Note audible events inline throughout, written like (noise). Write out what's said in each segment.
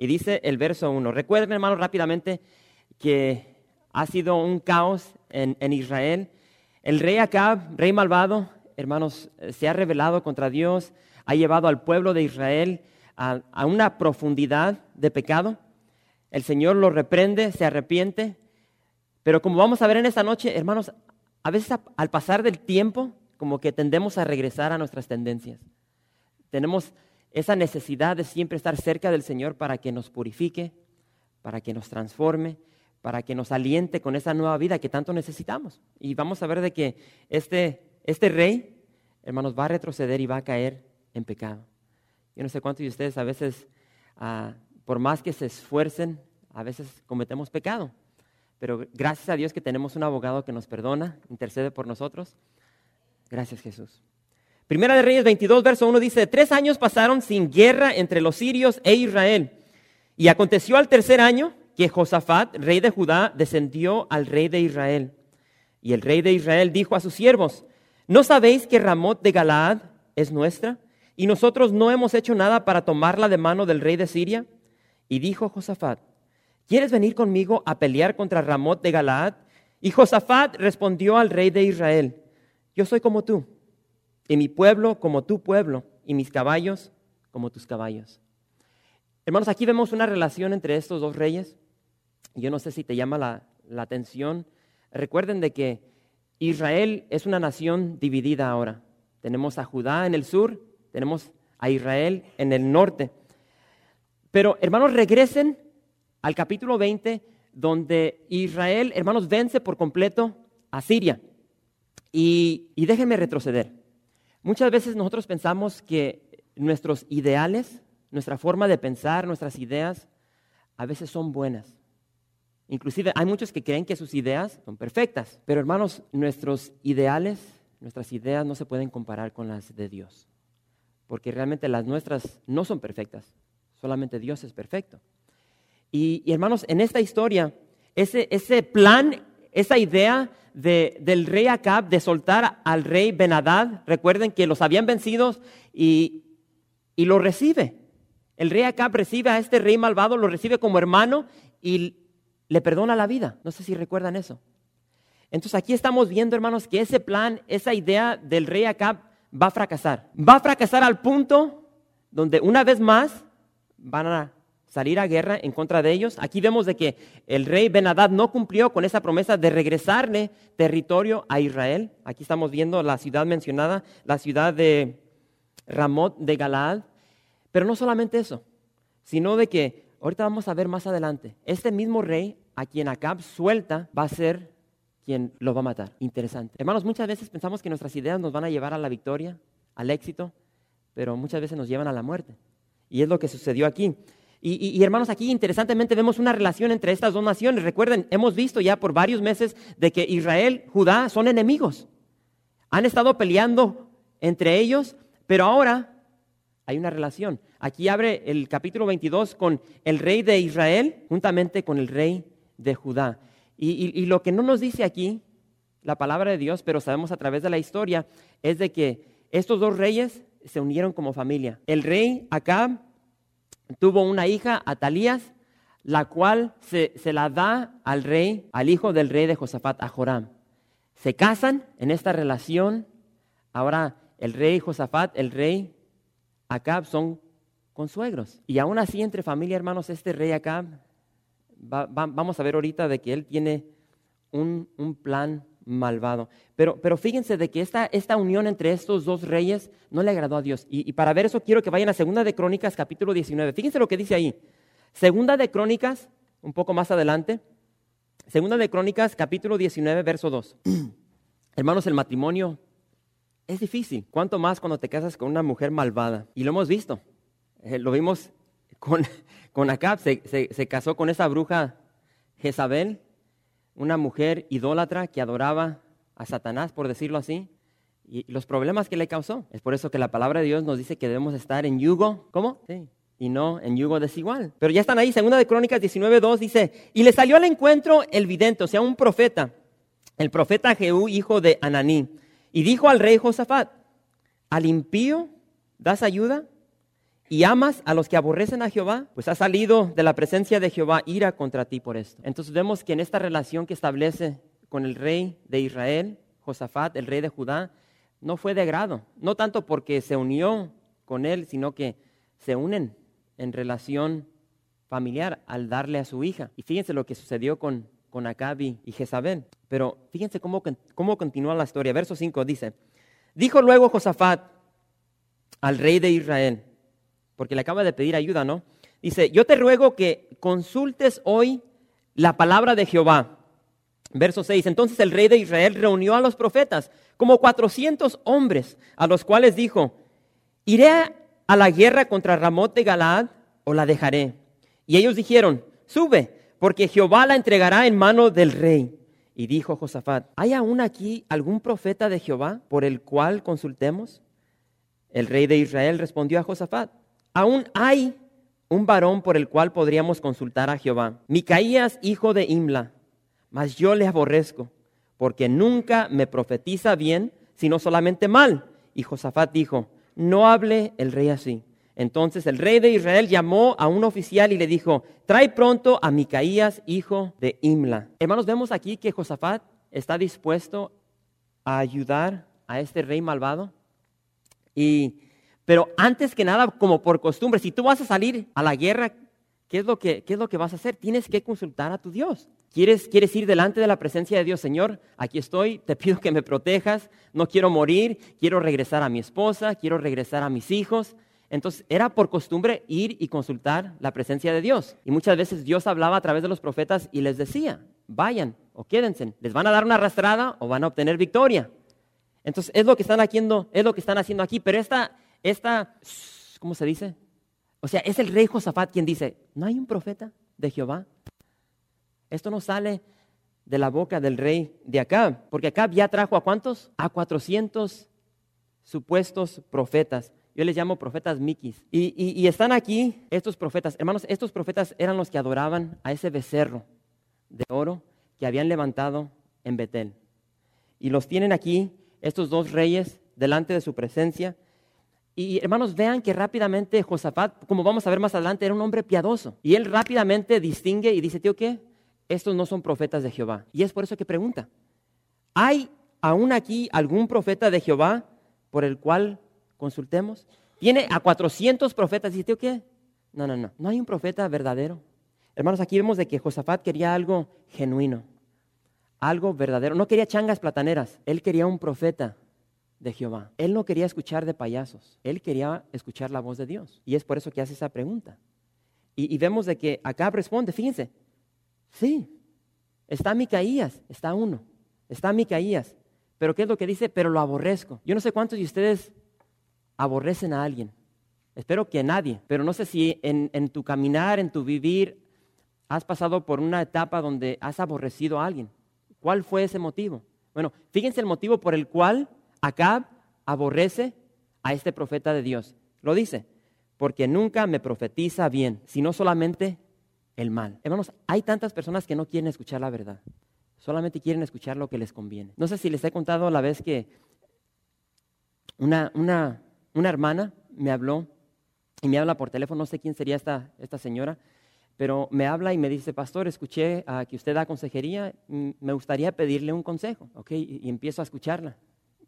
Y dice el verso 1. Recuerden, hermanos, rápidamente que ha sido un caos en, Israel. El rey Acab, rey malvado, hermanos, se ha rebelado contra Dios, ha llevado al pueblo de Israel a, a una profundidad de pecado. El Señor lo reprende, se arrepiente. Pero como vamos a ver en esta noche, hermanos, a veces al pasar del tiempo, como que tendemos a regresar a nuestras tendencias. Tenemos esa necesidad de siempre estar cerca del Señor para que nos purifique, para que nos transforme, para que nos aliente con esa nueva vida que tanto necesitamos. Y vamos a ver de que este, este rey, hermanos, va a retroceder y va a caer en pecado. Yo no sé cuántos de ustedes a veces, ah, por más que se esfuercen, a veces cometemos pecado. Pero gracias a Dios que tenemos un abogado que nos perdona, intercede por nosotros. Gracias Jesús. Primera de Reyes 22, verso 1 dice, tres años pasaron sin guerra entre los sirios e Israel. Y aconteció al tercer año que Josafat, rey de Judá, descendió al rey de Israel. Y el rey de Israel dijo a sus siervos, ¿no sabéis que Ramot de Galaad es nuestra? Y nosotros no hemos hecho nada para tomarla de mano del rey de Siria. Y dijo Josafat, ¿quieres venir conmigo a pelear contra Ramot de Galaad? Y Josafat respondió al rey de Israel, yo soy como tú y mi pueblo como tu pueblo, y mis caballos como tus caballos. Hermanos, aquí vemos una relación entre estos dos reyes. Yo no sé si te llama la, la atención. Recuerden de que Israel es una nación dividida ahora. Tenemos a Judá en el sur, tenemos a Israel en el norte. Pero, hermanos, regresen al capítulo 20, donde Israel, hermanos, vence por completo a Siria. Y, y déjenme retroceder. Muchas veces nosotros pensamos que nuestros ideales, nuestra forma de pensar, nuestras ideas, a veces son buenas. Inclusive hay muchos que creen que sus ideas son perfectas, pero hermanos, nuestros ideales, nuestras ideas no se pueden comparar con las de Dios, porque realmente las nuestras no son perfectas, solamente Dios es perfecto. Y, hermanos, en esta historia, ese, ese plan, esa idea del rey Acab de soltar al rey Benadad. Recuerden que los habían vencido y, y lo recibe. El rey Acab recibe a este rey malvado, lo recibe como hermano y le perdona la vida. No sé si recuerdan eso. Entonces aquí estamos viendo, hermanos, que ese plan, esa idea del rey Acab va a fracasar. Va a fracasar al punto donde una vez más van a salir a guerra en contra de ellos. Aquí vemos de que el rey Benadad no cumplió con esa promesa de regresarle territorio a Israel. Aquí estamos viendo la ciudad mencionada, la ciudad de Ramot de Galaad. Pero no solamente eso, sino de que ahorita vamos a ver más adelante, este mismo rey a quien Acab suelta va a ser quien lo va a matar. Interesante. Hermanos, muchas veces pensamos que nuestras ideas nos van a llevar a la victoria, al éxito, pero muchas veces nos llevan a la muerte. Y es lo que sucedió aquí. Y, hermanos, aquí interesantemente vemos una relación entre estas dos naciones. Recuerden, hemos visto ya por varios meses de que Israel, Judá son enemigos. Han estado peleando entre ellos, pero ahora hay una relación. Aquí abre el capítulo 22 con el rey de Israel juntamente con el rey de Judá. y lo que no nos dice aquí la palabra de Dios, pero sabemos a través de la historia, es de que estos dos reyes se unieron como familia. El rey Acab tuvo una hija, Atalías, la cual se, la da al rey, al hijo del rey de Josafat, a Joram. Se casan en esta relación. Ahora el rey Josafat, el rey Acab son consuegros. Y aún así entre familia, hermanos, este rey Acab, vamos a ver ahorita de que él tiene un, plan malvado. Pero, pero fíjense de que esta, esta, unión entre estos dos reyes no le agradó a Dios. Y, para ver eso quiero que vayan a Segunda de Crónicas, capítulo 19. Fíjense lo que dice ahí. Segunda de Crónicas, un poco más adelante. Segunda de Crónicas, capítulo 19, verso 2. (clears throat) Hermanos, el matrimonio es difícil. ¿Cuánto más cuando te casas con una mujer malvada? Y lo hemos visto. Eh, lo vimos con, (laughs) con Acab, se, se- se casó con esa bruja Jezabel, una mujer idólatra que adoraba a Satanás, por decirlo así, y los problemas que le causó. Es por eso que la palabra de Dios nos dice que debemos estar en yugo, ¿cómo? Sí. Y no en yugo desigual. Pero ya están ahí, segunda de Crónicas 19.2 dice, y le salió al encuentro el vidente, o sea, un profeta, el profeta Jehú, hijo de Ananí, y dijo al rey Josafat, al impío das ayuda y amas a los que aborrecen a Jehová, pues ha salido de la presencia de Jehová ira contra ti por esto. Entonces vemos que en esta relación que establece con el rey de Israel, Josafat, el rey de Judá, no fue de grado, no tanto porque se unió con él, sino que se unen en relación familiar al darle a su hija. Y fíjense lo que sucedió con, con Acabi y Jezabel. Pero fíjense cómo, cómo continúa la historia. Verso 5 dice, dijo luego Josafat al rey de Israel, porque le acaba de pedir ayuda, ¿no? Dice, yo te ruego que consultes hoy la palabra de Jehová. Verso 6, entonces el rey de Israel reunió a los profetas, como 400 hombres, a los cuales dijo, ¿iré a la guerra contra Ramot de Galaad o la dejaré? Y ellos dijeron, sube, porque Jehová la entregará en mano del rey. Y dijo Josafat, ¿hay aún aquí algún profeta de Jehová por el cual consultemos? El rey de Israel respondió a Josafat, aún hay un varón por el cual podríamos consultar a Jehová, Micaías, hijo de Imla, mas yo le aborrezco, porque nunca me profetiza bien, sino solamente mal. Y Josafat dijo, no hable el rey así. Entonces el rey de Israel llamó a un oficial y le dijo, trae pronto a Micaías, hijo de Imla. Hermanos, vemos aquí que Josafat está dispuesto a ayudar a este rey malvado. Y, pero antes que nada, como por costumbre, si tú vas a salir a la guerra, ¿qué es lo que, qué es lo que vas a hacer? Tienes que consultar a tu Dios. ¿Quieres, ¿Quieres ir delante de la presencia de Dios? Señor, aquí estoy, te pido que me protejas, no quiero morir, quiero regresar a mi esposa, quiero regresar a mis hijos. Entonces era por costumbre ir y consultar la presencia de Dios. Y muchas veces Dios hablaba a través de los profetas y les decía, vayan o quédense, les van a dar una arrastrada o van a obtener victoria. Entonces es lo que están haciendo, es lo que están haciendo aquí, pero esta, esta, ¿cómo se dice? O sea, es el rey Josafat quien dice, ¿no hay un profeta de Jehová? Esto no sale de la boca del rey de Acab, porque Acab ya trajo a cuántos? A 400 supuestos profetas. Yo les llamo profetas miquis. Y, y, y, están aquí estos profetas. Hermanos, estos profetas eran los que adoraban a ese becerro de oro que habían levantado en Betel. Y los tienen aquí, estos dos reyes, delante de su presencia. Y hermanos, vean que rápidamente Josafat, como vamos a ver más adelante, era un hombre piadoso. Y él rápidamente distingue y dice, tío, ¿qué? Estos no son profetas de Jehová. Y es por eso que pregunta, ¿hay aún aquí algún profeta de Jehová por el cual consultemos? Tiene a 400 profetas. Dice, tío, ¿qué? No, no, no. No hay un profeta verdadero. Hermanos, aquí vemos de que Josafat quería algo genuino, algo verdadero. No quería changas plataneras. Él quería un profeta de Jehová. Él no quería escuchar de payasos. Él quería escuchar la voz de Dios. Y es por eso que hace esa pregunta. Y, vemos de que acá responde, fíjense, sí, está Micaías, está uno, está Micaías. Pero ¿qué es lo que dice? Pero lo aborrezco. Yo no sé cuántos de ustedes aborrecen a alguien. Espero que nadie. Pero no sé si en, en tu caminar, en tu vivir, has pasado por una etapa donde has aborrecido a alguien. ¿Cuál fue ese motivo? Bueno, fíjense el motivo por el cual Acab aborrece a este profeta de Dios. Lo dice, porque nunca me profetiza bien, sino solamente el mal. Hermanos, hay tantas personas que no quieren escuchar la verdad, solamente quieren escuchar lo que les conviene. No sé si les he contado la vez que una, una, una hermana me habló y me habla por teléfono, no sé quién sería esta, esta señora, pero me habla y me dice, pastor, escuché uh, que usted da consejería, me gustaría pedirle un consejo, ¿ok? Y, y empiezo a escucharla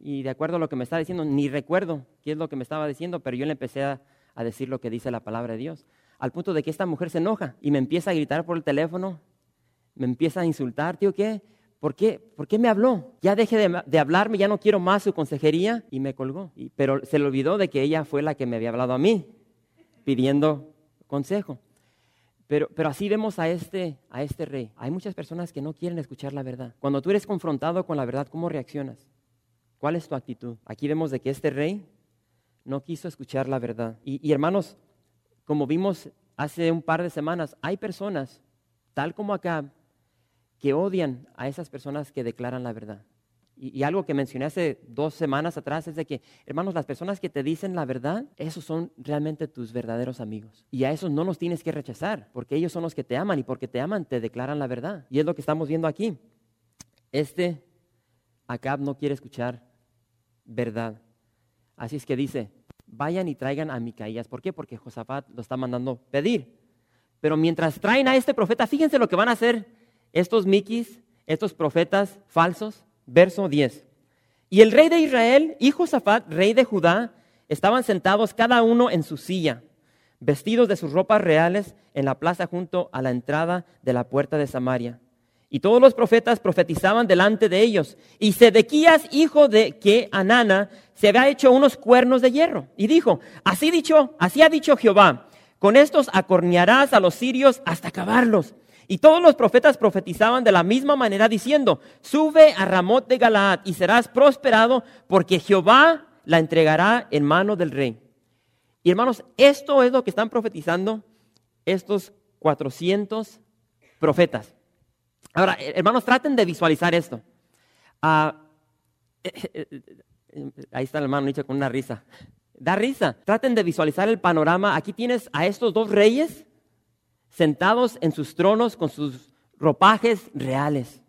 y de acuerdo a lo que me estaba diciendo, ni recuerdo qué es lo que me estaba diciendo, pero yo le empecé a, a, decir lo que dice la palabra de Dios. Al punto de que esta mujer se enoja y me empieza a gritar por el teléfono, me empieza a insultar, tío, ¿qué? ¿Por qué? ¿Por qué me habló? Ya deje de, de hablarme, ya no quiero más su consejería y me colgó. Y, pero se le olvidó de que ella fue la que me había hablado a mí, pidiendo consejo. Pero, pero, así vemos a este, a este rey. Hay muchas personas que no quieren escuchar la verdad. Cuando tú eres confrontado con la verdad, ¿cómo reaccionas? ¿Cuál es tu actitud? Aquí vemos de que este rey no quiso escuchar la verdad. Y, y hermanos, como vimos hace un par de semanas, hay personas, tal como acá, que odian a esas personas que declaran la verdad. Y, algo que mencioné hace dos semanas atrás es de que, hermanos, las personas que te dicen la verdad, esos son realmente tus verdaderos amigos. Y a esos no los tienes que rechazar, porque ellos son los que te aman y porque te aman te declaran la verdad. Y es lo que estamos viendo aquí. Este Acab no quiere escuchar verdad. Así es que dice, vayan y traigan a Micaías. ¿Por qué? Porque Josafat lo está mandando pedir. Pero mientras traen a este profeta, fíjense lo que van a hacer estos miquis, estos profetas falsos. Verso 10. Y el rey de Israel y Josafat, rey de Judá, estaban sentados cada uno en su silla, vestidos de sus ropas reales en la plaza junto a la entrada de la puerta de Samaria. Y todos los profetas profetizaban delante de ellos. Y Sedequías, hijo de que Anana, se había hecho unos cuernos de hierro. Y dijo, así dicho, así ha dicho Jehová, con estos acornearás a los sirios hasta acabarlos. Y todos los profetas profetizaban de la misma manera diciendo, sube a Ramot de Galaad y serás prosperado porque Jehová la entregará en mano del rey. Y hermanos, esto es lo que están profetizando estos 400 profetas. Ahora, hermanos, traten de visualizar esto. Ah, (laughs) ahí está el hermano Nietzsche con una risa. Da risa. Traten de visualizar el panorama. Aquí tienes a estos dos reyes sentados en sus tronos con sus ropajes reales,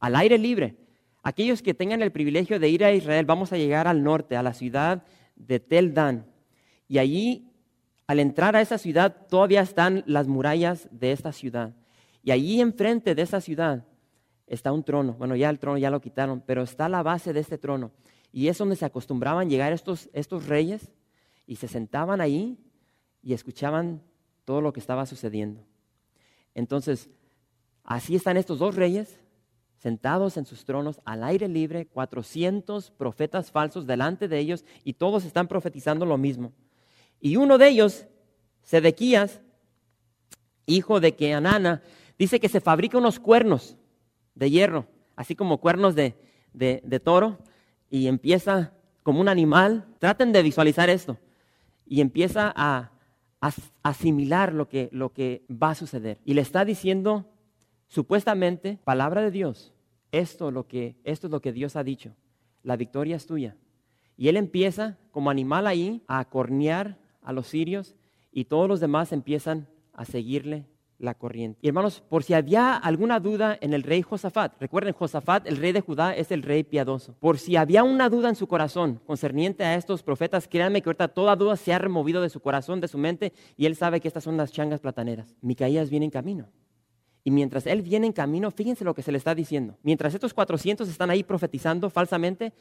al aire libre. Aquellos que tengan el privilegio de ir a Israel, vamos a llegar al norte, a la ciudad de Tel Dan. Y allí, al entrar a esa ciudad, todavía están las murallas de esta ciudad. Y allí enfrente de esa ciudad está un trono. Bueno, ya el trono ya lo quitaron, pero está la base de este trono. Y es donde se acostumbraban llegar estos, estos reyes y se sentaban ahí y escuchaban todo lo que estaba sucediendo. Entonces, así están estos dos reyes sentados en sus tronos al aire libre, 400 profetas falsos delante de ellos y todos están profetizando lo mismo. Y uno de ellos, Sedequías, hijo de Keanana, dice que se fabrica unos cuernos de hierro, así como cuernos de, toro, y empieza como un animal. Traten de visualizar esto. Y empieza a, asimilar lo que, lo que va a suceder. Y le está diciendo, supuestamente, palabra de Dios. Esto, lo que, esto es lo que Dios ha dicho. La victoria es tuya. Y él empieza como animal ahí a cornear a los sirios y todos los demás empiezan a seguirle la corriente. Y hermanos, por si había alguna duda en el rey Josafat, recuerden, Josafat, el rey de Judá, es el rey piadoso. Por si había una duda en su corazón concerniente a estos profetas, créanme que ahorita toda duda se ha removido de su corazón, de su mente, y él sabe que estas son las changas plataneras. Micaías viene en camino. Y mientras él viene en camino, fíjense lo que se le está diciendo. Mientras estos 400 están ahí profetizando falsamente,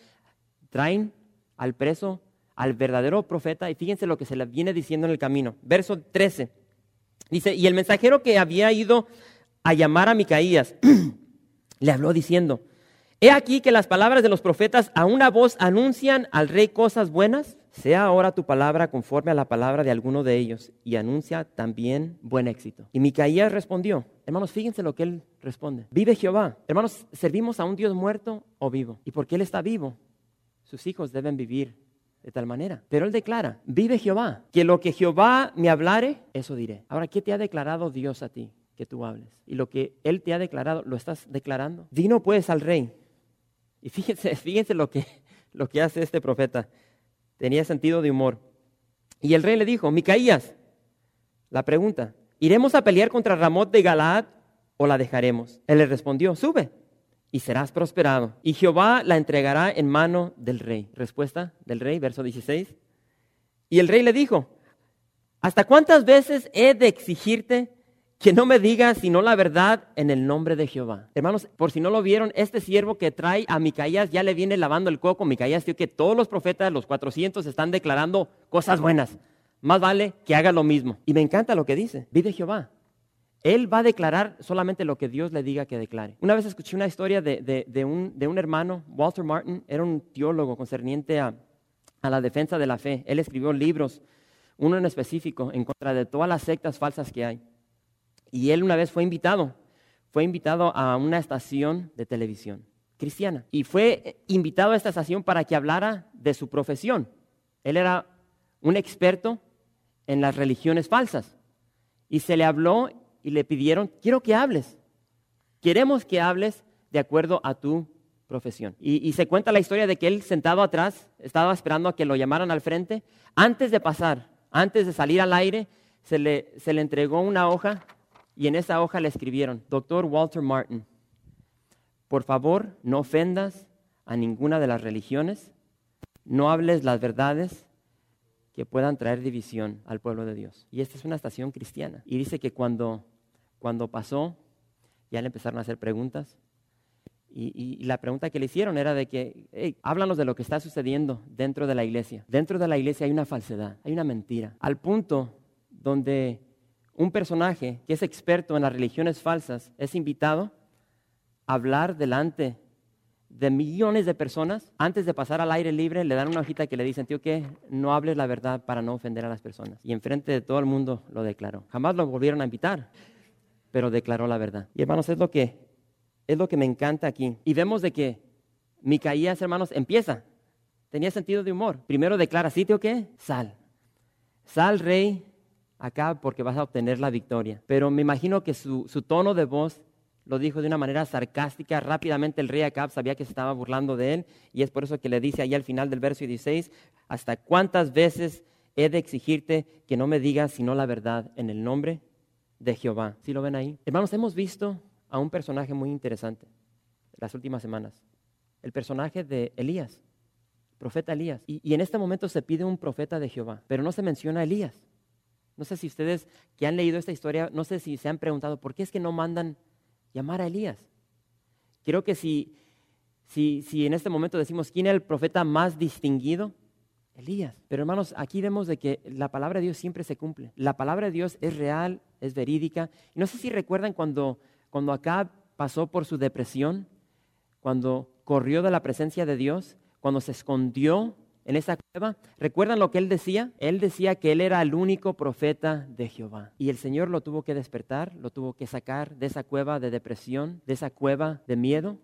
traen al preso al verdadero profeta y fíjense lo que se le viene diciendo en el camino. Verso 13. Dice, y el mensajero que había ido a llamar a Micaías (clears throat) le habló diciendo, he aquí que las palabras de los profetas a una voz anuncian al rey cosas buenas, sea ahora tu palabra conforme a la palabra de alguno de ellos y anuncia también buen éxito. Y Micaías respondió, hermanos, fíjense lo que él responde, vive Jehová. Hermanos, ¿servimos a un Dios muerto o vivo? Y porque él está vivo, sus hijos deben vivir de tal manera. Pero él declara, vive Jehová, que lo que Jehová me hablare, eso diré. Ahora, ¿qué te ha declarado Dios a ti que tú hables? Y lo que él te ha declarado, ¿lo estás declarando? Dino pues al rey. Y fíjense, (laughs) fíjense lo que, lo que hace este profeta. Tenía sentido de humor. Y el rey le dijo, Micaías, la pregunta, ¿iremos a pelear contra Ramot de Galaad o la dejaremos? Él le respondió, sube y serás prosperado. Y Jehová la entregará en mano del rey. Respuesta del rey, verso 16. Y el rey le dijo, ¿hasta cuántas veces he de exigirte que no me digas sino la verdad en el nombre de Jehová? Hermanos, por si no lo vieron, este siervo que trae a Micaías ya le viene lavando el coco. Micaías dijo que todos los profetas, los 400, están declarando cosas buenas. Más vale que haga lo mismo. Y me encanta lo que dice. Vive Jehová. Él va a declarar solamente lo que Dios le diga que declare. Una vez escuché una historia de, un, hermano, Walter Martin, era un teólogo concerniente a, la defensa de la fe. Él escribió libros, uno en específico, en contra de todas las sectas falsas que hay. Y él una vez fue invitado, fue invitado a una estación de televisión cristiana. Y fue invitado a esta estación para que hablara de su profesión. Él era un experto en las religiones falsas. Y se le habló y le pidieron, quiero que hables. Queremos que hables de acuerdo a tu profesión. Y, se cuenta la historia de que él sentado atrás estaba esperando a que lo llamaran al frente. Antes de pasar, antes de salir al aire, se le, se le entregó una hoja y en esa hoja le escribieron, doctor Walter Martin, por favor no ofendas a ninguna de las religiones, no hables las verdades que puedan traer división al pueblo de Dios. Y esta es una estación cristiana. Y dice que cuando, cuando pasó, ya le empezaron a hacer preguntas. Y, la pregunta que le hicieron era de que, háblanos de lo que está sucediendo dentro de la iglesia. Dentro de la iglesia hay una falsedad, hay una mentira. Al punto donde un personaje que es experto en las religiones falsas es invitado a hablar delante de millones de personas, antes de pasar al aire libre, le dan una hojita que le dicen, tío, que no hables la verdad para no ofender a las personas. Y enfrente de todo el mundo lo declaró. Jamás lo volvieron a invitar, pero declaró la verdad. Y hermanos, es lo que, es lo que me encanta aquí. Y vemos de que Micaías, hermanos, empieza. Tenía sentido de humor. Primero declara, ¿sí, tío, qué? Sal. Sal, rey, acá porque vas a obtener la victoria. Pero me imagino que su, su tono de voz lo dijo de una manera sarcástica. Rápidamente el rey Acab sabía que se estaba burlando de él y es por eso que le dice ahí al final del verso 16, ¿hasta cuántas veces he de exigirte que no me digas sino la verdad en el nombre de Jehová? ¿Sí lo ven ahí? Hermanos, hemos visto a un personaje muy interesante las últimas semanas, el personaje de Elías, profeta Elías. Y, y en este momento se pide un profeta de Jehová, pero no se menciona a Elías. No sé si ustedes que han leído esta historia, no sé si se han preguntado, ¿por qué es que no mandan llamar a Elías. Creo que si, si, si en este momento decimos quién es el profeta más distinguido, Elías. Pero hermanos, aquí vemos de que la palabra de Dios siempre se cumple. La palabra de Dios es real, es verídica. no sé si recuerdan cuando, cuando Acab pasó por su depresión, cuando corrió de la presencia de Dios, cuando se escondió en esa cueva. ¿Recuerdan lo que él decía? Él decía que él era el único profeta de Jehová. Y el Señor lo tuvo que despertar, lo tuvo que sacar de esa cueva de depresión, de esa cueva de miedo.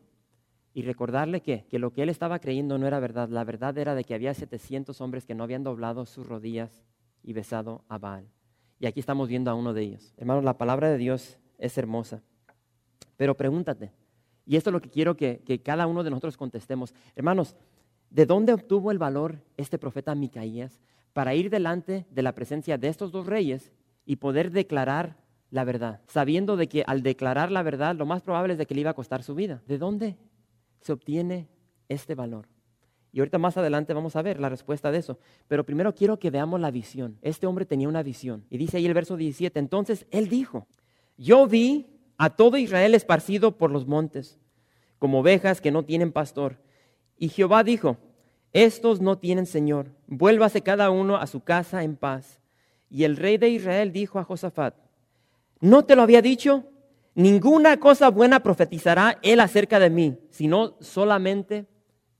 Y recordarle que, que lo que él estaba creyendo no era verdad. La verdad era de que había 700 hombres que no habían doblado sus rodillas y besado a Baal. Y aquí estamos viendo a uno de ellos. Hermanos, la palabra de Dios es hermosa. Pero pregúntate, y esto es lo que quiero que, que cada uno de nosotros contestemos. Hermanos, ¿De dónde obtuvo el valor este profeta Micaías para ir delante de la presencia de estos dos reyes y poder declarar la verdad, sabiendo de que al declarar la verdad lo más probable es de que le iba a costar su vida? ¿De dónde se obtiene este valor? Y ahorita más adelante vamos a ver la respuesta de eso. Pero primero quiero que veamos la visión. Este hombre tenía una visión. Y dice ahí el verso 17, entonces él dijo, yo vi a todo Israel esparcido por los montes, como ovejas que no tienen pastor. Y Jehová dijo, estos no tienen Señor, vuélvase cada uno a su casa en paz. Y el rey de Israel dijo a Josafat, ¿no te lo había dicho? Ninguna cosa buena profetizará él acerca de mí, sino solamente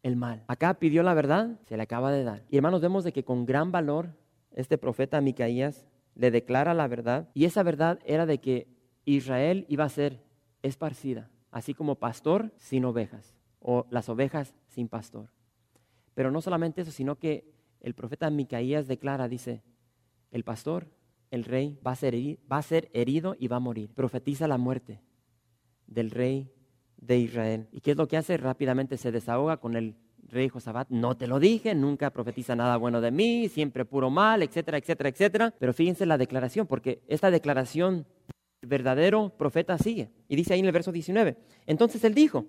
el mal. Acá pidió la verdad, se le acaba de dar. Y hermanos, vemos de que con gran valor este profeta Micaías le declara la verdad. Y esa verdad era de que Israel iba a ser esparcida, así como pastor sin ovejas, o las ovejas sin pastor. Pero no solamente eso, sino que el profeta Micaías declara, dice, el pastor, el rey, va a, ser herido, va a ser herido y va a morir. Profetiza la muerte del rey de Israel. ¿Y qué es lo que hace? Rápidamente se desahoga con el rey Josafat. No te lo dije, nunca profetiza nada bueno de mí, siempre puro mal, etcétera, etcétera, etcétera. Pero fíjense la declaración, porque esta declaración verdadero profeta sigue. Y dice ahí en el verso 19. Entonces él dijo,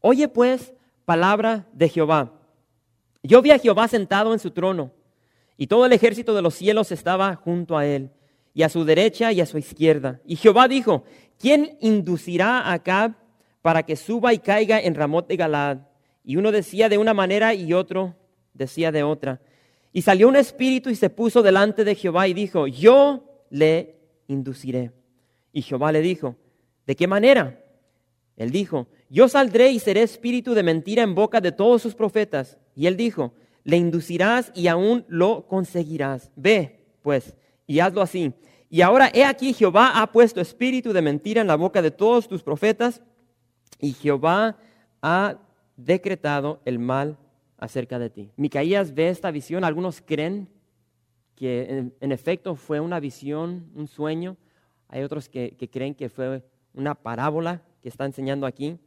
oye pues palabra de Jehová. Yo vi a Jehová sentado en su trono, y todo el ejército de los cielos estaba junto a él, y a su derecha y a su izquierda. Y Jehová dijo, ¿quién inducirá a Acab para que suba y caiga en Ramot de Galad? Y uno decía de una manera y otro decía de otra. Y salió un espíritu y se puso delante de Jehová y dijo, yo le induciré. Y Jehová le dijo, ¿de qué manera? Él dijo, yo saldré y seré espíritu de mentira en boca de todos sus profetas. Y él dijo, le inducirás y aún lo conseguirás. Ve, pues, y hazlo así. Y ahora he aquí, Jehová ha puesto espíritu de mentira en la boca de todos tus profetas, y Jehová ha decretado el mal acerca de ti. Micaías ve esta visión, algunos creen que en, efecto fue una visión, un sueño, Hay otros que creen que fue una parábola que está enseñando aquí,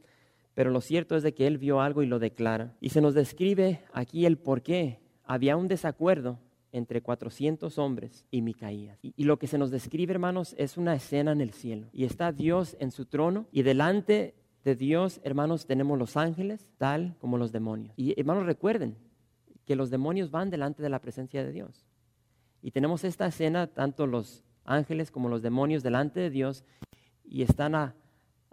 pero lo cierto es de que él vio algo y lo declara. Y se nos describe aquí el por qué. Había un desacuerdo entre 400 hombres y Micaías. Y, y, lo que se nos describe, hermanos, es una escena en el cielo. Y está Dios en su trono y delante de Dios, hermanos, tenemos los ángeles, tal como los demonios. Y hermanos, recuerden que los demonios van delante de la presencia de Dios. Y tenemos esta escena, tanto los ángeles como los demonios delante de Dios, y están a,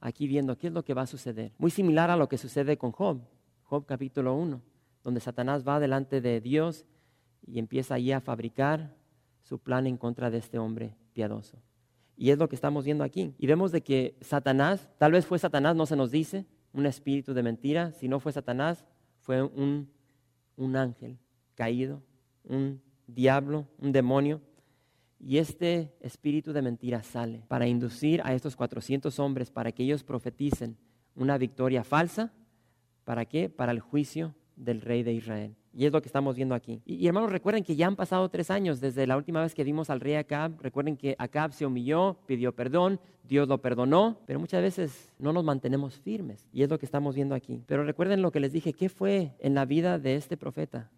aquí viendo qué es lo que va a suceder. Muy similar a lo que sucede con Job, Job capítulo 1, donde Satanás va delante de Dios y empieza ahí a fabricar su plan en contra de este hombre piadoso. Y es lo que estamos viendo aquí. Y vemos de que Satanás, tal vez fue Satanás, no se nos dice, un espíritu de mentira. Si no fue Satanás, fue un, un ángel caído, un diablo, un demonio. Y este espíritu de mentira sale para inducir a estos 400 hombres para que ellos profeticen una victoria falsa. ¿Para qué? Para el juicio del rey de Israel. Y es lo que estamos viendo aquí. Y, hermanos, recuerden que ya han pasado tres años desde la última vez que vimos al rey Acab. Recuerden que Acab se humilló, pidió perdón, Dios lo perdonó, pero muchas veces no nos mantenemos firmes. Y es lo que estamos viendo aquí. Pero recuerden lo que les dije, ¿qué fue en la vida de este profeta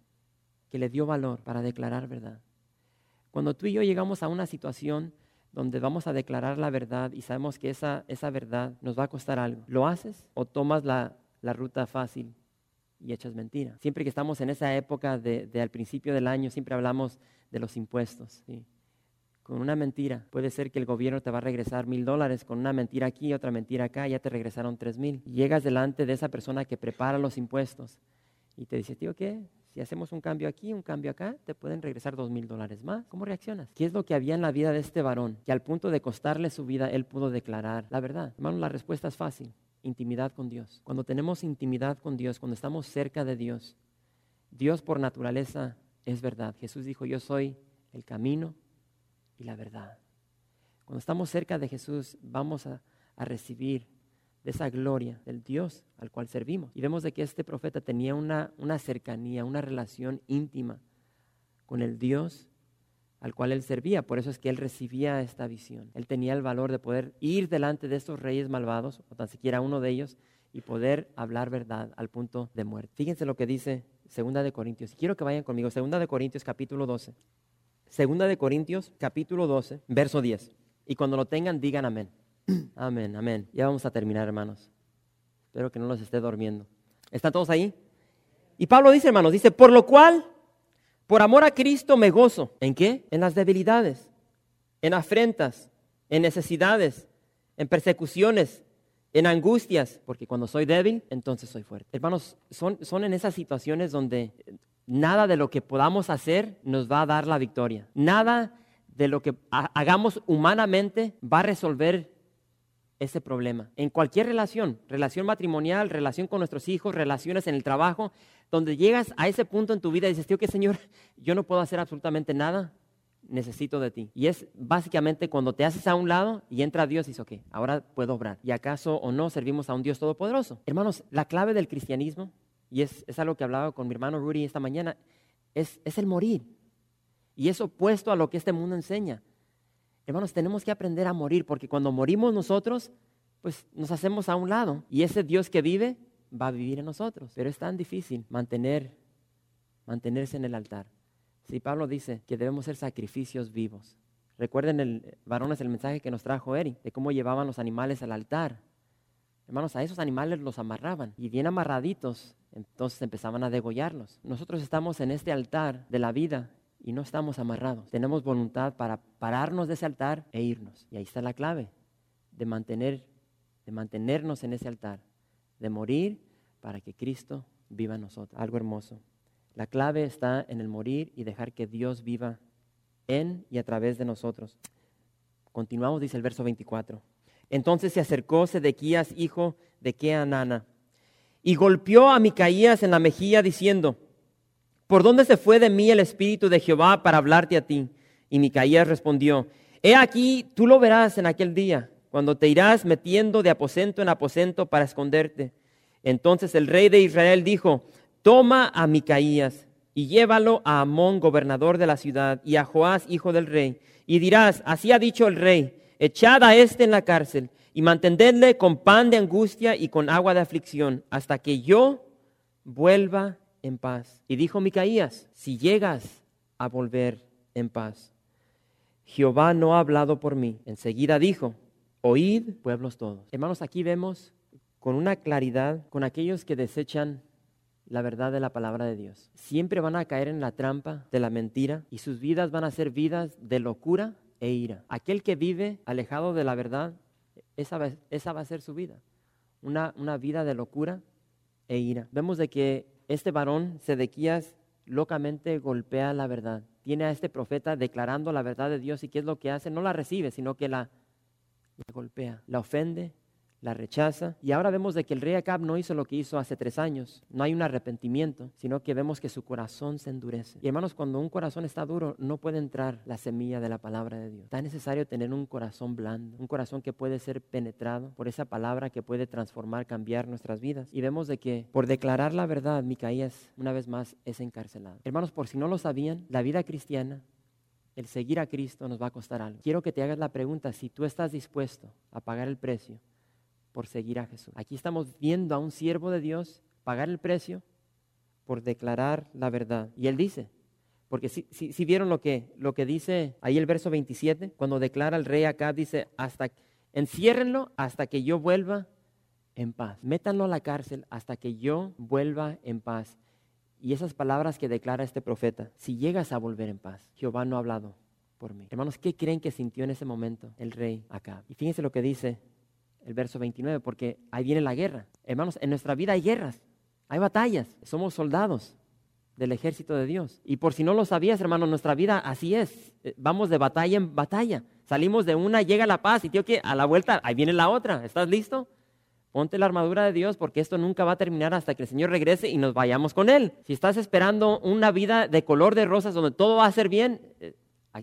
que le dio valor para declarar verdad? Cuando tú y yo llegamos a una situación donde vamos a declarar la verdad y sabemos que esa, esa verdad nos va a costar algo, ¿lo haces o tomas la, la ruta fácil y echas mentira. Siempre que estamos en esa época de, de, al principio del año, siempre hablamos de los impuestos. ¿sí? Con una mentira puede ser que el gobierno te va a regresar mil dólares, con una mentira aquí, otra mentira acá, ya te regresaron tres mil. Llegas delante de esa persona que prepara los impuestos y te dice, tío, ¿qué? Si hacemos un cambio aquí, un cambio acá, te pueden regresar dos mil dólares más. ¿Cómo reaccionas? ¿Qué es lo que había en la vida de este varón? Que al punto de costarle su vida, él pudo declarar la verdad. Hermano, la respuesta es fácil intimidad con Dios. Cuando tenemos intimidad con Dios, cuando estamos cerca de Dios, Dios por naturaleza es verdad. Jesús dijo, yo soy el camino y la verdad. Cuando estamos cerca de Jesús, vamos a, a recibir de esa gloria del Dios al cual servimos. Y vemos de que este profeta tenía una, una cercanía, una relación íntima con el Dios al cual él servía. Por eso es que él recibía esta visión. Él tenía el valor de poder ir delante de estos reyes malvados, o tan siquiera uno de ellos, y poder hablar verdad al punto de muerte. Fíjense lo que dice Segunda de Corintios. Quiero que vayan conmigo. Segunda de Corintios capítulo 12. Segunda de Corintios capítulo 12, verso 10. Y cuando lo tengan, digan amén. (clears throat) amén, amén. Ya vamos a terminar, hermanos. Espero que no los esté durmiendo. ¿Están todos ahí? Y Pablo dice, hermanos, dice, por lo cual por amor a Cristo me gozo. ¿En qué? En las debilidades, en afrentas, en necesidades, en persecuciones, en angustias, porque cuando soy débil, entonces soy fuerte. Hermanos, son, son en esas situaciones donde nada de lo que podamos hacer nos va a dar la victoria. Nada de lo que hagamos humanamente va a resolver ese problema. En cualquier relación, relación matrimonial, relación con nuestros hijos, relaciones en el trabajo, donde llegas a ese punto en tu vida y dices, tío, que Señor, (laughs) yo no puedo hacer absolutamente nada, necesito de ti. Y es básicamente cuando te haces a un lado y entra Dios y dice, ok, ahora puedo obrar. ¿Y acaso o no servimos a un Dios todopoderoso? Hermanos, la clave del cristianismo, y es, es algo que hablaba con mi hermano Rudy esta mañana, es, es el morir. Y es opuesto a lo que este mundo enseña. Hermanos, tenemos que aprender a morir porque cuando morimos nosotros, pues nos hacemos a un lado y ese Dios que vive va a vivir en nosotros. Pero es tan difícil mantener, mantenerse en el altar. Si Pablo dice que debemos ser sacrificios vivos. Recuerden, el, varones, el mensaje que nos trajo Eri, de cómo llevaban los animales al altar. Hermanos, a esos animales los amarraban y bien amarraditos, entonces empezaban a degollarlos. Nosotros estamos en este altar de la vida y no estamos amarrados. Tenemos voluntad para pararnos de ese altar e irnos. Y ahí está la clave de mantener de mantenernos en ese altar, de morir para que Cristo viva en nosotros. Algo hermoso. La clave está en el morir y dejar que Dios viva en y a través de nosotros. Continuamos, dice el verso 24. Entonces se acercó Sedequías, hijo de Keanana, y golpeó a Micaías en la mejilla diciendo, ¿Por dónde se fue de mí el Espíritu de Jehová para hablarte a ti? Y Micaías respondió, He aquí, tú lo verás en aquel día, cuando te irás metiendo de aposento en aposento para esconderte. Entonces el rey de Israel dijo, Toma a Micaías y llévalo a Amón, gobernador de la ciudad, y a Joás, hijo del rey, y dirás, así ha dicho el rey, echad a éste en la cárcel y mantenedle con pan de angustia y con agua de aflicción, hasta que yo vuelva en paz. Y dijo Micaías, si llegas a volver en paz, Jehová no ha hablado por mí. Enseguida dijo, oíd pueblos todos. Hermanos, aquí vemos con una claridad con aquellos que desechan la verdad de la palabra de Dios. Siempre van a caer en la trampa de la mentira y sus vidas van a ser vidas de locura e ira. Aquel que vive alejado de la verdad, esa va, a ser su vida. Una, una vida de locura e ira. Vemos de que este varón, Sedequías, locamente golpea la verdad. Tiene a este profeta declarando la verdad de Dios y qué es lo que hace. No la recibe, sino que la, la golpea, la ofende la rechaza. Y ahora vemos de que el rey Acab no hizo lo que hizo hace tres años. No hay un arrepentimiento, sino que vemos que su corazón se endurece. Y hermanos, cuando un corazón está duro, no puede entrar la semilla de la palabra de Dios. Está necesario tener un corazón blando, un corazón que puede ser penetrado por esa palabra que puede transformar, cambiar nuestras vidas. Y vemos de que por declarar la verdad, Micaías una vez más es encarcelado. Hermanos, por si no lo sabían, la vida cristiana el seguir a Cristo nos va a costar algo. Quiero que te hagas la pregunta si tú estás dispuesto a pagar el precio por seguir a Jesús. Aquí estamos viendo a un siervo de Dios pagar el precio por declarar la verdad. Y él dice, porque si, vieron lo que, lo que dice ahí el verso 27, cuando declara el rey acá, dice, hasta, enciérrenlo hasta que yo vuelva en paz. Métanlo a la cárcel hasta que yo vuelva en paz. Y esas palabras que declara este profeta, si llegas a volver en paz, Jehová no ha hablado por mí. Hermanos, ¿qué creen que sintió en ese momento el rey acá? Y fíjense lo que dice el verso 29, porque ahí viene la guerra. Hermanos, en nuestra vida hay guerras, hay batallas, somos soldados del ejército de Dios. Y por si no lo sabías, hermano, nuestra vida así es. Eh, vamos de batalla en batalla. Salimos de una, llega la paz y tío que a la vuelta, ahí viene la otra. ¿Estás listo? Ponte la armadura de Dios porque esto nunca va a terminar hasta que el Señor regrese y nos vayamos con Él. Si estás esperando una vida de color de rosas donde todo va a ser bien, eh,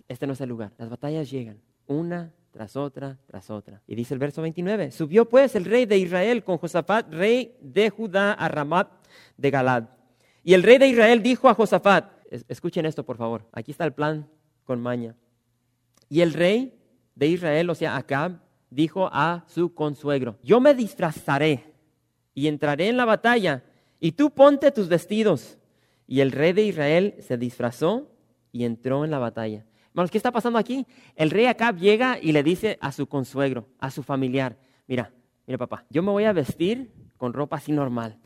este no es el lugar. Las batallas llegan una tras otra, tras otra. Y dice el verso 29, subió pues el rey de Israel con Josafat, rey de Judá, a Ramat de Galad. Y el rey de Israel dijo a Josafat, escuchen esto por favor, aquí está el plan con maña. Y el rey de Israel, o sea, Acab, dijo a su consuegro, yo me disfrazaré y entraré en la batalla, y tú ponte tus vestidos. Y el rey de Israel se disfrazó y entró en la batalla. Hermanos, ¿qué está pasando aquí? El rey Acab llega y le dice a su consuegro, a su familiar, mira, mira papá, yo me voy a vestir con ropa así normal,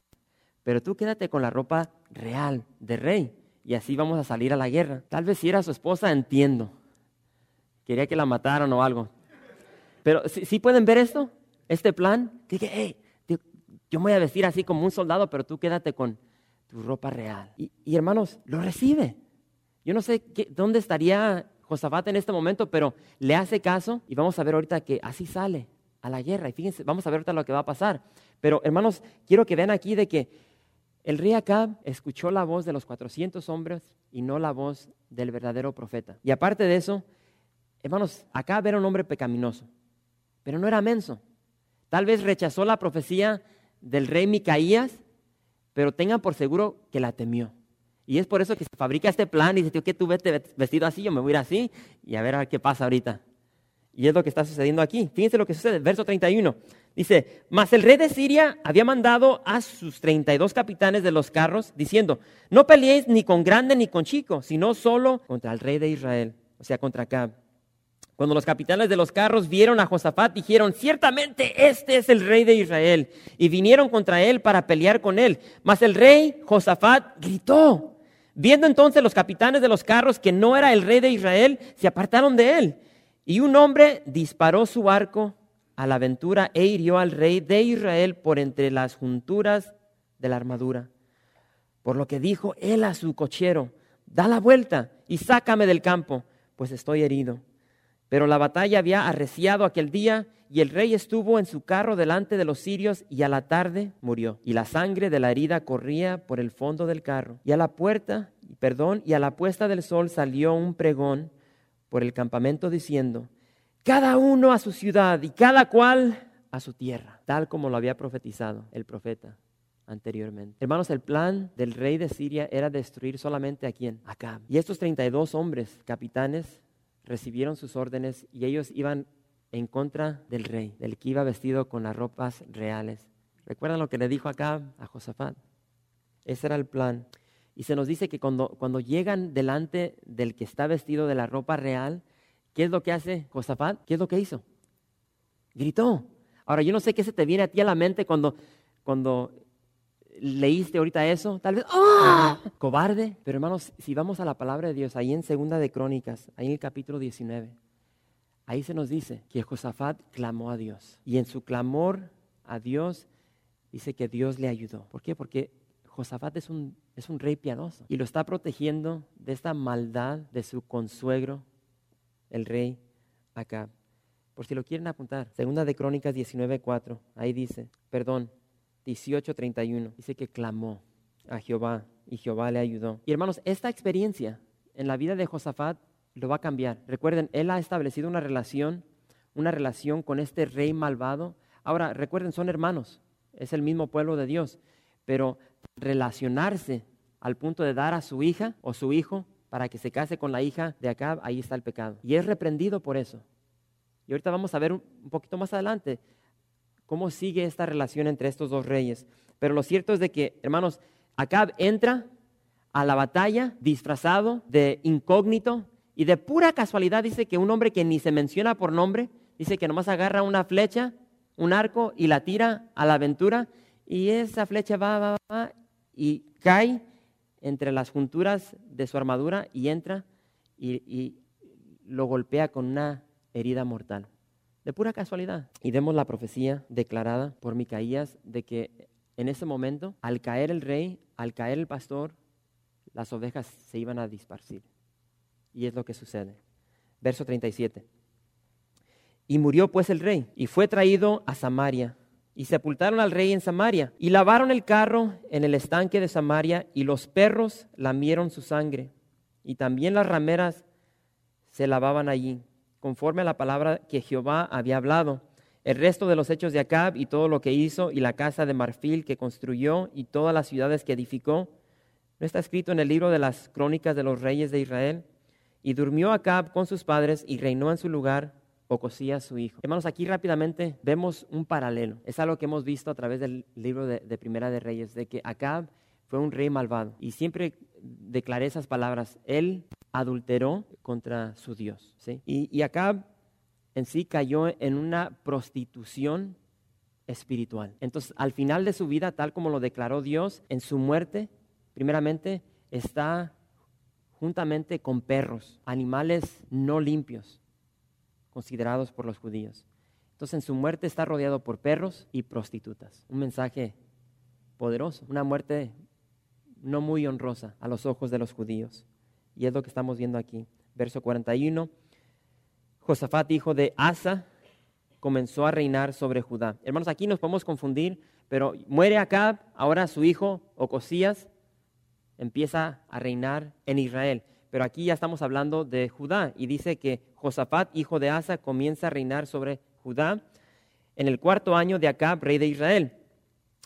pero tú quédate con la ropa real de rey y así vamos a salir a la guerra. Tal vez si era su esposa, entiendo. Quería que la mataran o algo. Pero si pueden ver esto, este plan, dije, hey, yo me voy a vestir así como un soldado, pero tú quédate con tu ropa real. Y, hermanos, lo recibe. Yo no sé dónde estaría Josafat en este momento, pero le hace caso y vamos a ver ahorita que así sale a la guerra. Y fíjense, vamos a ver ahorita lo que va a pasar. Pero hermanos, quiero que vean aquí de que el rey Acab escuchó la voz de los 400 hombres y no la voz del verdadero profeta. Y aparte de eso, hermanos, Acab era un hombre pecaminoso, pero no era menso. Tal vez rechazó la profecía del rey Micaías, pero tengan por seguro que la temió. Y es por eso que se fabrica este plan y dice, tío, que tú vete vestido así, yo me voy a ir así y a ver, qué pasa ahorita. Y es lo que está sucediendo aquí. Fíjense lo que sucede, verso 31. Dice, mas el rey de Siria había mandado a sus 32 capitanes de los carros, diciendo, no peleéis ni con grande ni con chico, sino solo contra el rey de Israel, o sea, contra Acab. Cuando los capitanes de los carros vieron a Josafat, dijeron, ciertamente este es el rey de Israel. Y vinieron contra él para pelear con él. Mas el rey Josafat gritó, Viendo entonces los capitanes de los carros que no era el rey de Israel, se apartaron de él. Y un hombre disparó su arco a la aventura e hirió al rey de Israel por entre las junturas de la armadura. Por lo que dijo él a su cochero, da la vuelta y sácame del campo, pues estoy herido. Pero la batalla había arreciado aquel día y el rey estuvo en su carro delante de los sirios y a la tarde murió. Y la sangre de la herida corría por el fondo del carro. Y a la puerta, perdón, y a la puesta del sol salió un pregón por el campamento diciendo, cada uno a su ciudad y cada cual a su tierra, tal como lo había profetizado el profeta anteriormente. Hermanos, el plan del rey de Siria era destruir solamente a quién? Acá. Y estos 32 hombres, capitanes, recibieron sus órdenes y ellos iban en contra del rey, del que iba vestido con las ropas reales. ¿Recuerdan lo que le dijo acá a Josafat? Ese era el plan. Y se nos dice que cuando, cuando llegan delante del que está vestido de la ropa real, ¿qué es lo que hace Josafat? ¿Qué es lo que hizo? Gritó. Ahora, yo no sé qué se te viene a ti a la mente cuando, cuando leíste ahorita eso. Tal vez, ¡ah! Cobarde. Pero hermanos, si vamos a la palabra de Dios, ahí en Segunda de Crónicas, ahí en el capítulo 19, ahí se nos dice que Josafat clamó a Dios. Y en su clamor a Dios, dice que Dios le ayudó. ¿Por qué? Porque Josafat es un, es un rey piadoso y lo está protegiendo de esta maldad de su consuegro, el rey Acab. Por si lo quieren apuntar, segunda de Crónicas 19:4, ahí dice, perdón, 18:31, dice que clamó a Jehová y Jehová le ayudó. Y hermanos, esta experiencia en la vida de Josafat lo va a cambiar. Recuerden, él ha establecido una relación, una relación con este rey malvado. Ahora, recuerden, son hermanos, es el mismo pueblo de Dios, pero relacionarse al punto de dar a su hija o su hijo para que se case con la hija de Acab, ahí está el pecado. Y es reprendido por eso. Y ahorita vamos a ver un poquito más adelante cómo sigue esta relación entre estos dos reyes. Pero lo cierto es de que, hermanos, Acab entra a la batalla disfrazado de incógnito y de pura casualidad dice que un hombre que ni se menciona por nombre, dice que nomás agarra una flecha, un arco y la tira a la aventura y esa flecha va, va, va y cae entre las junturas de su armadura y entra y, lo golpea con una herida mortal. De pura casualidad. Y vemos la profecía declarada por Micaías de que en ese momento, al caer el rey, al caer el pastor, las ovejas se iban a disparcir. Y es lo que sucede. Verso 37. Y murió pues el rey y fue traído a Samaria y sepultaron al rey en Samaria, y lavaron el carro en el estanque de Samaria, y los perros lamieron su sangre, y también las rameras se lavaban allí, conforme a la palabra que Jehová había hablado. El resto de los hechos de Acab y todo lo que hizo, y la casa de marfil que construyó, y todas las ciudades que edificó, no está escrito en el libro de las crónicas de los reyes de Israel. Y durmió Acab con sus padres y reinó en su lugar Ocosía su hijo. Hermanos, aquí rápidamente vemos un paralelo. Es algo que hemos visto a través del libro de, Primera de Reyes, de que Acab fue un rey malvado. Y siempre declaré esas palabras. Él adulteró contra su Dios. ¿sí? Y, y Acab en sí cayó en una prostitución espiritual. Entonces, al final de su vida, tal como lo declaró Dios, en su muerte, primeramente, está juntamente con perros, animales no limpios considerados por los judíos. Entonces en su muerte está rodeado por perros y prostitutas. Un mensaje poderoso, una muerte no muy honrosa a los ojos de los judíos. Y es lo que estamos viendo aquí. Verso 41. Josafat, hijo de Asa, comenzó a reinar sobre Judá. Hermanos, aquí nos podemos confundir, pero muere Acab, ahora su hijo Ocosías empieza a reinar en Israel. Pero aquí ya estamos hablando de Judá y dice que Josafat, hijo de Asa, comienza a reinar sobre Judá en el cuarto año de Acab, rey de Israel.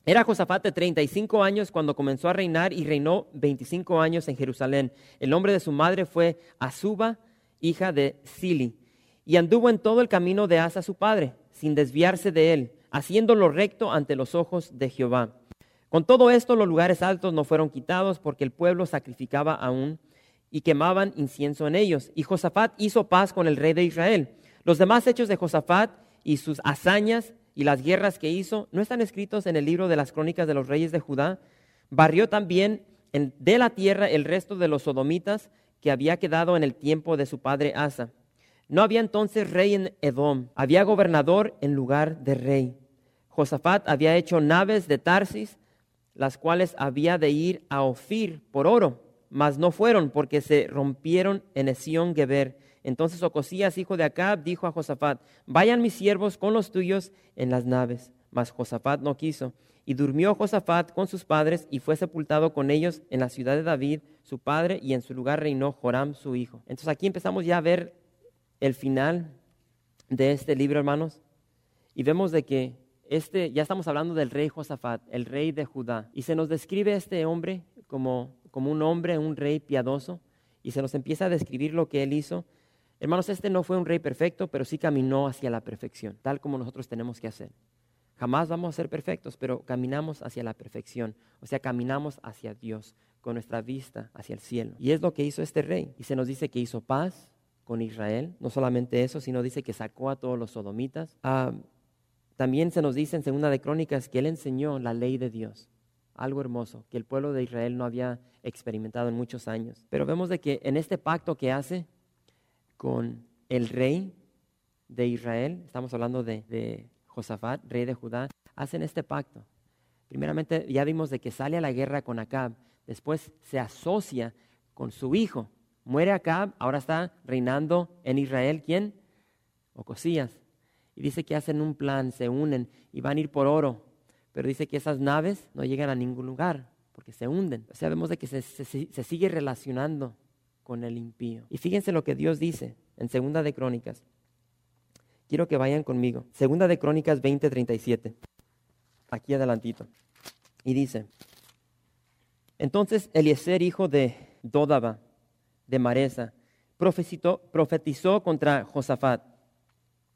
Era Josafat de 35 años cuando comenzó a reinar y reinó 25 años en Jerusalén. El nombre de su madre fue Azuba, hija de Sili. Y anduvo en todo el camino de Asa su padre, sin desviarse de él, haciendo lo recto ante los ojos de Jehová. Con todo esto los lugares altos no fueron quitados porque el pueblo sacrificaba aún y quemaban incienso en ellos. Y Josafat hizo paz con el rey de Israel. Los demás hechos de Josafat y sus hazañas y las guerras que hizo no están escritos en el libro de las crónicas de los reyes de Judá. Barrió también de la tierra el resto de los sodomitas que había quedado en el tiempo de su padre Asa. No había entonces rey en Edom, había gobernador en lugar de rey. Josafat había hecho naves de Tarsis, las cuales había de ir a Ofir por oro mas no fueron porque se rompieron en Esión Geber. Entonces Ocosías, hijo de Acab, dijo a Josafat, vayan mis siervos con los tuyos en las naves. Mas Josafat no quiso. Y durmió Josafat con sus padres y fue sepultado con ellos en la ciudad de David, su padre, y en su lugar reinó Joram, su hijo. Entonces aquí empezamos ya a ver el final de este libro, hermanos. Y vemos de que este, ya estamos hablando del rey Josafat, el rey de Judá. Y se nos describe este hombre como como un hombre, un rey piadoso, y se nos empieza a describir lo que él hizo. Hermanos, este no fue un rey perfecto, pero sí caminó hacia la perfección, tal como nosotros tenemos que hacer. Jamás vamos a ser perfectos, pero caminamos hacia la perfección. O sea, caminamos hacia Dios con nuestra vista hacia el cielo. Y es lo que hizo este rey. Y se nos dice que hizo paz con Israel. No solamente eso, sino dice que sacó a todos los sodomitas. Ah, también se nos dice en Segunda de Crónicas que él enseñó la ley de Dios. Algo hermoso que el pueblo de Israel no había experimentado en muchos años. Pero vemos de que en este pacto que hace con el rey de Israel, estamos hablando de, Josafat, rey de Judá, hacen este pacto. Primeramente ya vimos de que sale a la guerra con Acab, después se asocia con su hijo. Muere Acab, ahora está reinando en Israel, ¿quién? Ocosías. Y dice que hacen un plan, se unen y van a ir por oro. Pero dice que esas naves no llegan a ningún lugar porque se hunden. O sea, vemos de que se, se sigue relacionando con el impío. Y fíjense lo que Dios dice en Segunda de Crónicas. Quiero que vayan conmigo. Segunda de Crónicas 20:37. Aquí adelantito. Y dice, entonces Eliezer, hijo de Dodaba, de Maresa, profetizó, contra Josafat,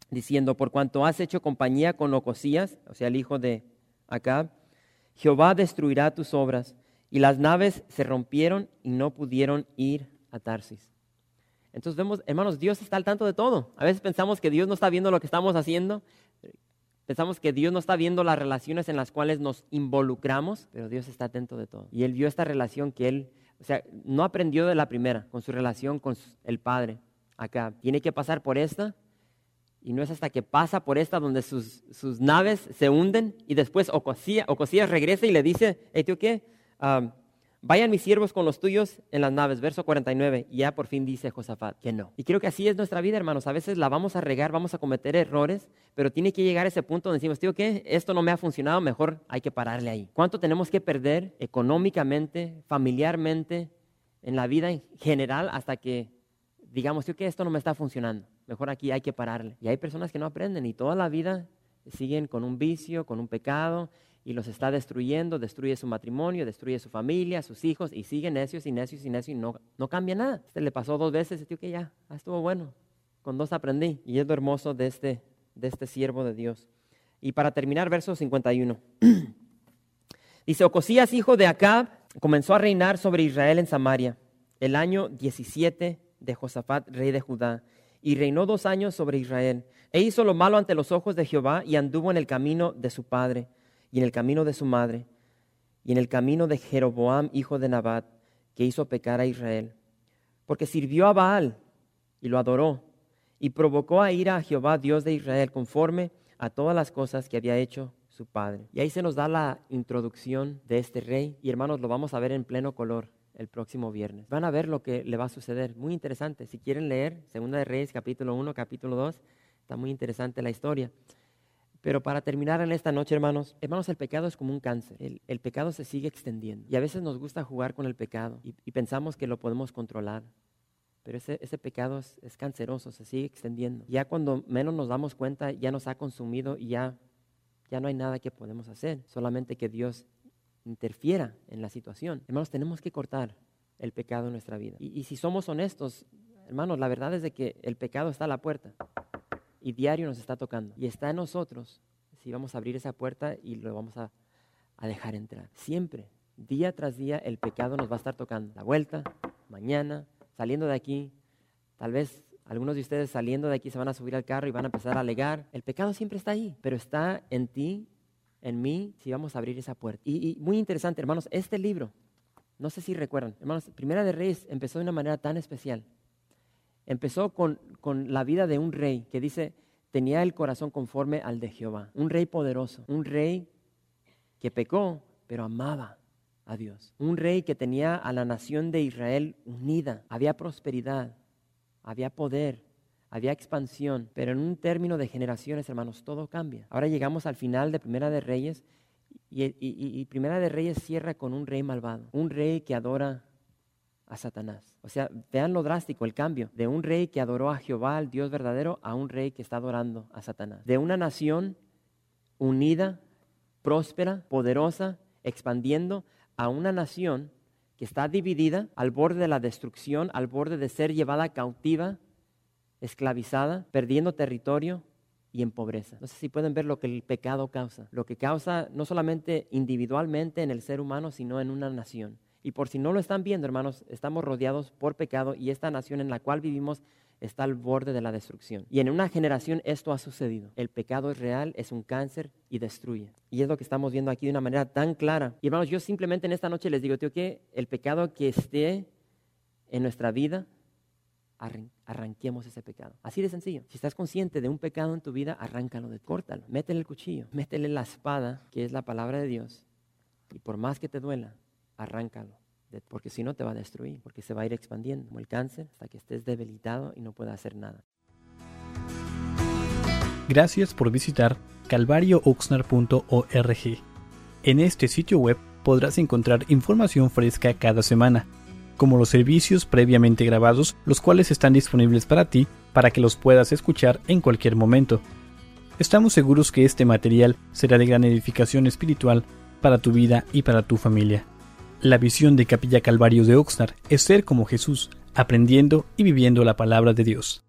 diciendo, por cuanto has hecho compañía con Ocosías, o sea, el hijo de Acab, Jehová destruirá tus obras. Y las naves se rompieron y no pudieron ir a Tarsis. Entonces vemos, hermanos, Dios está al tanto de todo. A veces pensamos que Dios no está viendo lo que estamos haciendo. Pensamos que Dios no está viendo las relaciones en las cuales nos involucramos, pero Dios está atento de todo. Y Él vio esta relación que Él, o sea, no aprendió de la primera, con su relación con el Padre. Acá, tiene que pasar por esta, y no es hasta que pasa por esta donde sus, sus naves se hunden, y después Ocosías, regresa y le dice, hey, ¿tú qué? Ah, Vayan mis siervos con los tuyos en las naves, verso 49. Y ya por fin dice Josafat que no. Y creo que así es nuestra vida, hermanos. A veces la vamos a regar, vamos a cometer errores, pero tiene que llegar a ese punto donde decimos, tío, ¿qué? Esto no me ha funcionado, mejor hay que pararle ahí. ¿Cuánto tenemos que perder económicamente, familiarmente, en la vida en general hasta que digamos, tío, que esto no me está funcionando? Mejor aquí hay que pararle. Y hay personas que no aprenden y toda la vida siguen con un vicio, con un pecado y los está destruyendo, destruye su matrimonio, destruye su familia, sus hijos, y sigue necios y necios y necios y no, no cambia nada. Este le pasó dos veces, tío, que ya, estuvo bueno, con dos aprendí. Y es lo hermoso de este, de este siervo de Dios. Y para terminar, verso 51. (clears throat) Dice, Ocosías, hijo de Acab, comenzó a reinar sobre Israel en Samaria, el año 17 de Josafat, rey de Judá, y reinó dos años sobre Israel. E hizo lo malo ante los ojos de Jehová y anduvo en el camino de su padre y en el camino de su madre, y en el camino de Jeroboam, hijo de Nabat, que hizo pecar a Israel. Porque sirvió a Baal y lo adoró, y provocó a ira a Jehová, Dios de Israel, conforme a todas las cosas que había hecho su padre. Y ahí se nos da la introducción de este rey, y hermanos, lo vamos a ver en pleno color el próximo viernes. Van a ver lo que le va a suceder. Muy interesante. Si quieren leer Segunda de Reyes, capítulo 1, capítulo 2, está muy interesante la historia. Pero para terminar en esta noche, hermanos, hermanos, el pecado es como un cáncer. El, pecado se sigue extendiendo. Y a veces nos gusta jugar con el pecado y, pensamos que lo podemos controlar. Pero ese, pecado es, es, canceroso, se sigue extendiendo. Ya cuando menos nos damos cuenta, ya nos ha consumido y ya, ya no hay nada que podemos hacer. Solamente que Dios interfiera en la situación. Hermanos, tenemos que cortar el pecado en nuestra vida. Y, y si somos honestos, hermanos, la verdad es de que el pecado está a la puerta y diario nos está tocando. Y está en nosotros si vamos a abrir esa puerta y lo vamos a, dejar entrar. Siempre, día tras día, el pecado nos va a estar tocando. La vuelta, mañana, saliendo de aquí, tal vez algunos de ustedes saliendo de aquí se van a subir al carro y van a empezar a alegar. El pecado siempre está ahí, pero está en ti, en mí, si vamos a abrir esa puerta. Y, y muy interesante, hermanos, este libro, no sé si recuerdan, hermanos, Primera de Reyes empezó de una manera tan especial empezó con, la vida de un rey que dice, tenía el corazón conforme al de Jehová. Un rey poderoso, un rey que pecó, pero amaba a Dios. Un rey que tenía a la nación de Israel unida. Había prosperidad, había poder, había expansión, pero en un término de generaciones, hermanos, todo cambia. Ahora llegamos al final de Primera de Reyes y, y Primera de Reyes cierra con un rey malvado, un rey que adora a Satanás. O sea, vean lo drástico, el cambio de un rey que adoró a Jehová, al Dios verdadero, a un rey que está adorando a Satanás. De una nación unida, próspera, poderosa, expandiendo, a una nación que está dividida al borde de la destrucción, al borde de ser llevada cautiva esclavizada, perdiendo territorio y en pobreza. No sé si pueden ver lo que el pecado causa. Lo que causa no solamente individualmente en el ser humano, sino en una nación. Y por si no lo están viendo, hermanos, estamos rodeados por pecado y esta nación en la cual vivimos está al borde de la destrucción. Y en una generación esto ha sucedido. El pecado es real, es un cáncer y destruye. Y es lo que estamos viendo aquí de una manera tan clara. Y hermanos, yo simplemente en esta noche les digo, tío, que el pecado que esté en nuestra vida, arranquemos ese pecado. Así de sencillo. Si estás consciente de un pecado en tu vida, arráncalo, de, córtalo, métele el cuchillo, métele la espada, que es la palabra de Dios. Y por más que te duela, arráncalo porque si no te va a destruir, porque se va a ir expandiendo como el cáncer hasta que estés debilitado y no puedas hacer nada. Gracias por visitar calvariooxnar.org. En este sitio web podrás encontrar información fresca cada semana, como los servicios previamente grabados, los cuales están disponibles para ti para que los puedas escuchar en cualquier momento. Estamos seguros que este material será de gran edificación espiritual para tu vida y para tu familia. La visión de Capilla Calvario de Oxnard es ser como Jesús, aprendiendo y viviendo la palabra de Dios.